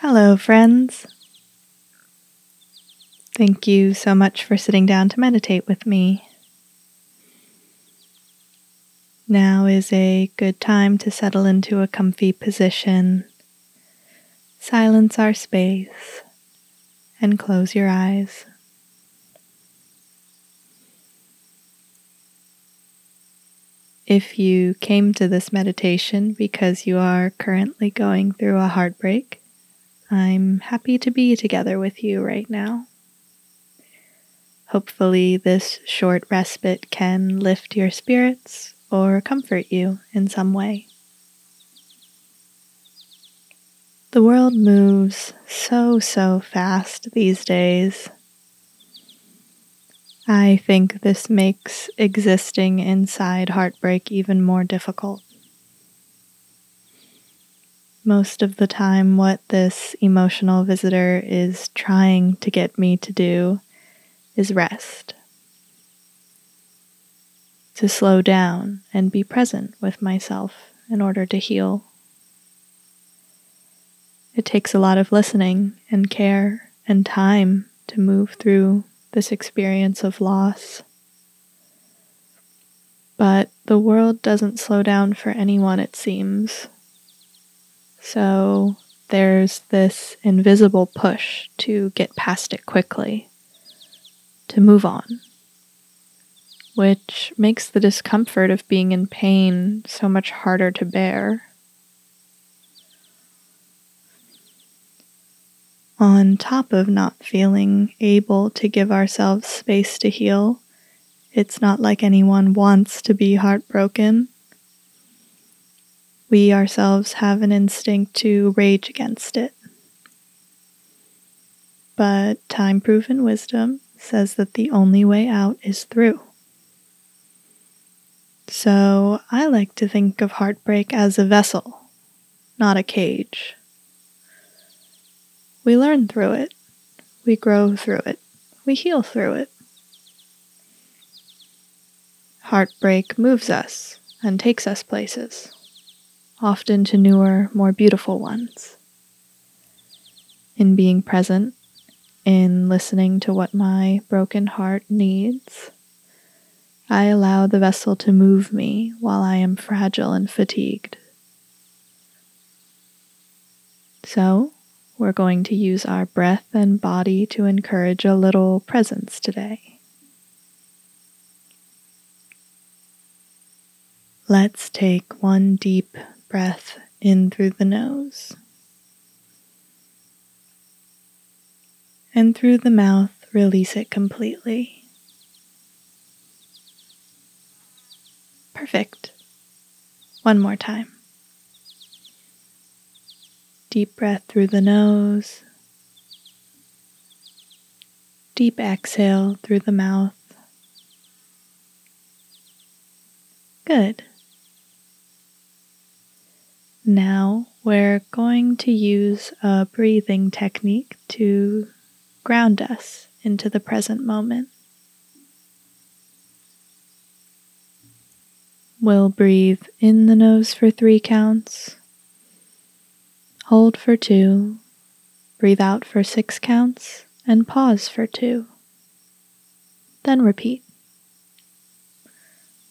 Hello, friends. Thank you so much for sitting down to meditate with me. Now is a good time to settle into a comfy position, silence our space, and close your eyes. If you came to this meditation because you are currently going through a heartbreak, I'm happy to be together with you right now. Hopefully, this short respite can lift your spirits or comfort you in some way. The world moves so, so fast these days. I think this makes existing inside heartbreak even more difficult. Most of the time, what this emotional visitor is trying to get me to do is rest. To slow down and be present with myself in order to heal. It takes a lot of listening and care and time to move through this experience of loss. But the world doesn't slow down for anyone, it seems. So there's this invisible push to get past it quickly, to move on, which makes the discomfort of being in pain so much harder to bear. on top of not feeling able to give ourselves space to heal, it's not like anyone wants to be heartbroken. We ourselves have an instinct to rage against it. But time proven wisdom says that the only way out is through. So I like to think of heartbreak as a vessel, not a cage. We learn through it. We grow through it. We heal through it. Heartbreak moves us and takes us places, often to newer, more beautiful ones. In being present, in listening to what my broken heart needs, I allow the vessel to move me while I am fragile and fatigued. So, we're going to use our breath and body to encourage a little presence today. Let's take one deep breath in through the nose and through the mouth, release it completely. Perfect. One more time. Deep breath through the nose. Deep exhale through the mouth. Good. Now we're going to use a breathing technique to ground us into the present moment. We'll breathe in the nose for three counts Hold for two, breathe out for six counts, and pause for two. Then repeat.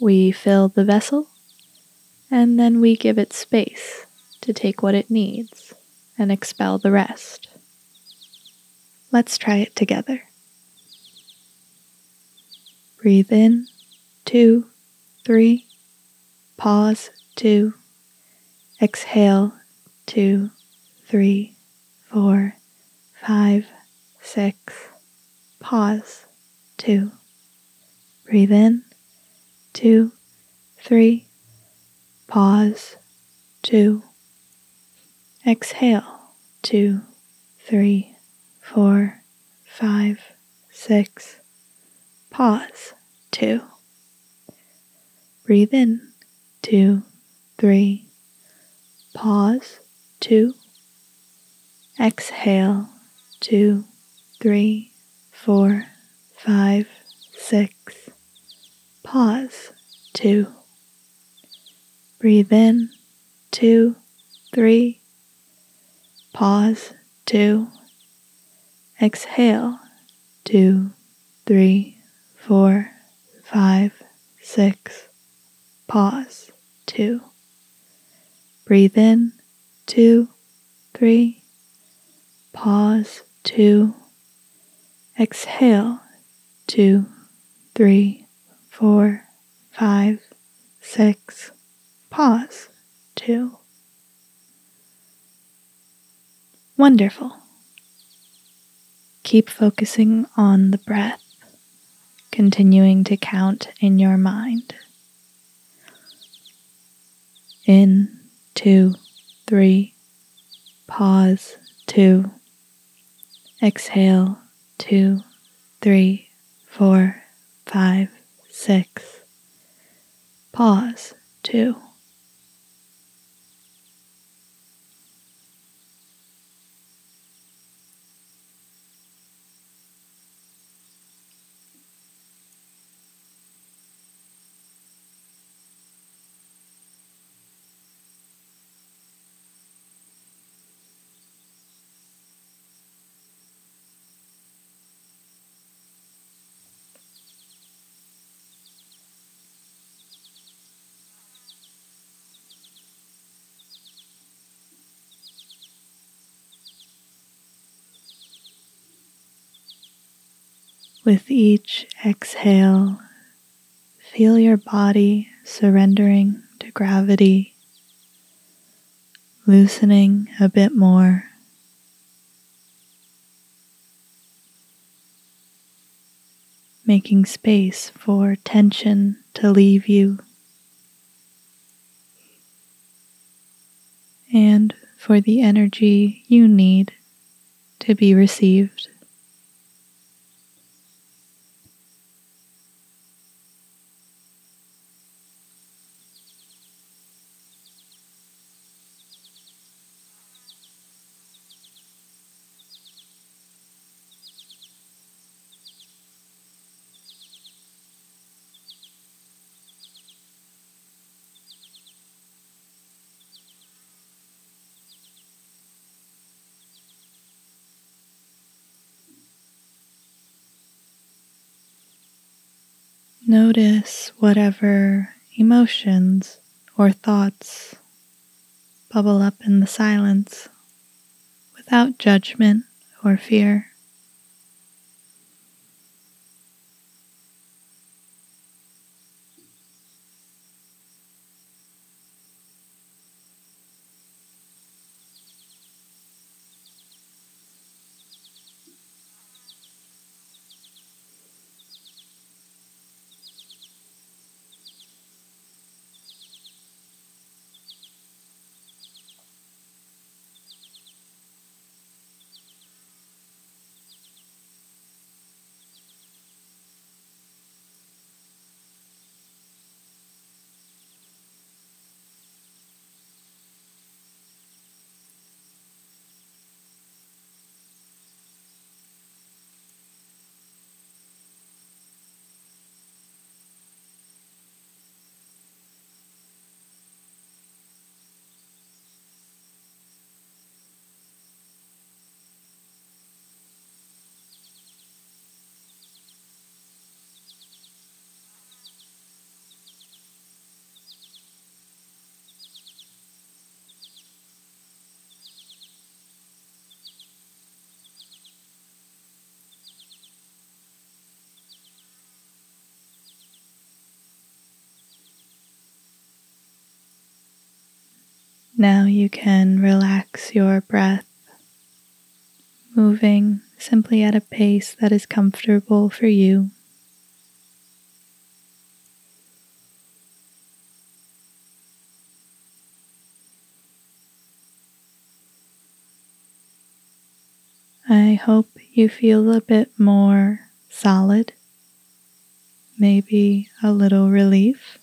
We fill the vessel, and then we give it space to take what it needs and expel the rest. Let's try it together. Breathe in, two, three, pause, two, exhale, two, three, four, five, six. Pause. Two. Breathe in. Two, three. Pause. Two. Exhale. Two, three, four, five, six. Pause. Two. Breathe in. Two, three. Pause. Two Exhale, two, three, four, five, six. Pause, two. Breathe in, two, three. Pause, two. Exhale, two, three, four, five, six. Pause, two. Breathe in, two, three. Pause, two. Exhale, two, three, four, five, six. Pause, two. Wonderful. Keep focusing on the breath, continuing to count in your mind. In, two, three, pause, two, exhale, two, three, four, five, six, pause, two. With each exhale, feel your body surrendering to gravity, loosening a bit more. Making space for tension to leave you and for the energy you need to be received. Notice whatever emotions or thoughts bubble up in the silence without judgment or fear. Now you can relax your breath, moving simply at a pace that is comfortable for you. I hope you feel a bit more solid, maybe a little relief.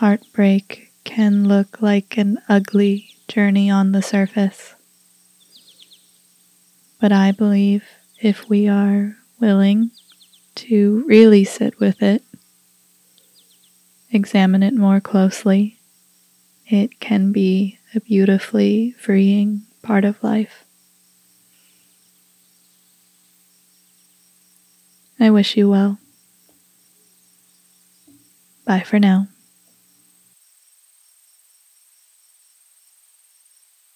Heartbreak can look like an ugly journey on the surface. But I believe if we are willing to really sit with it, examine it more closely, it can be a beautifully freeing part of life. I wish you well. Bye for now.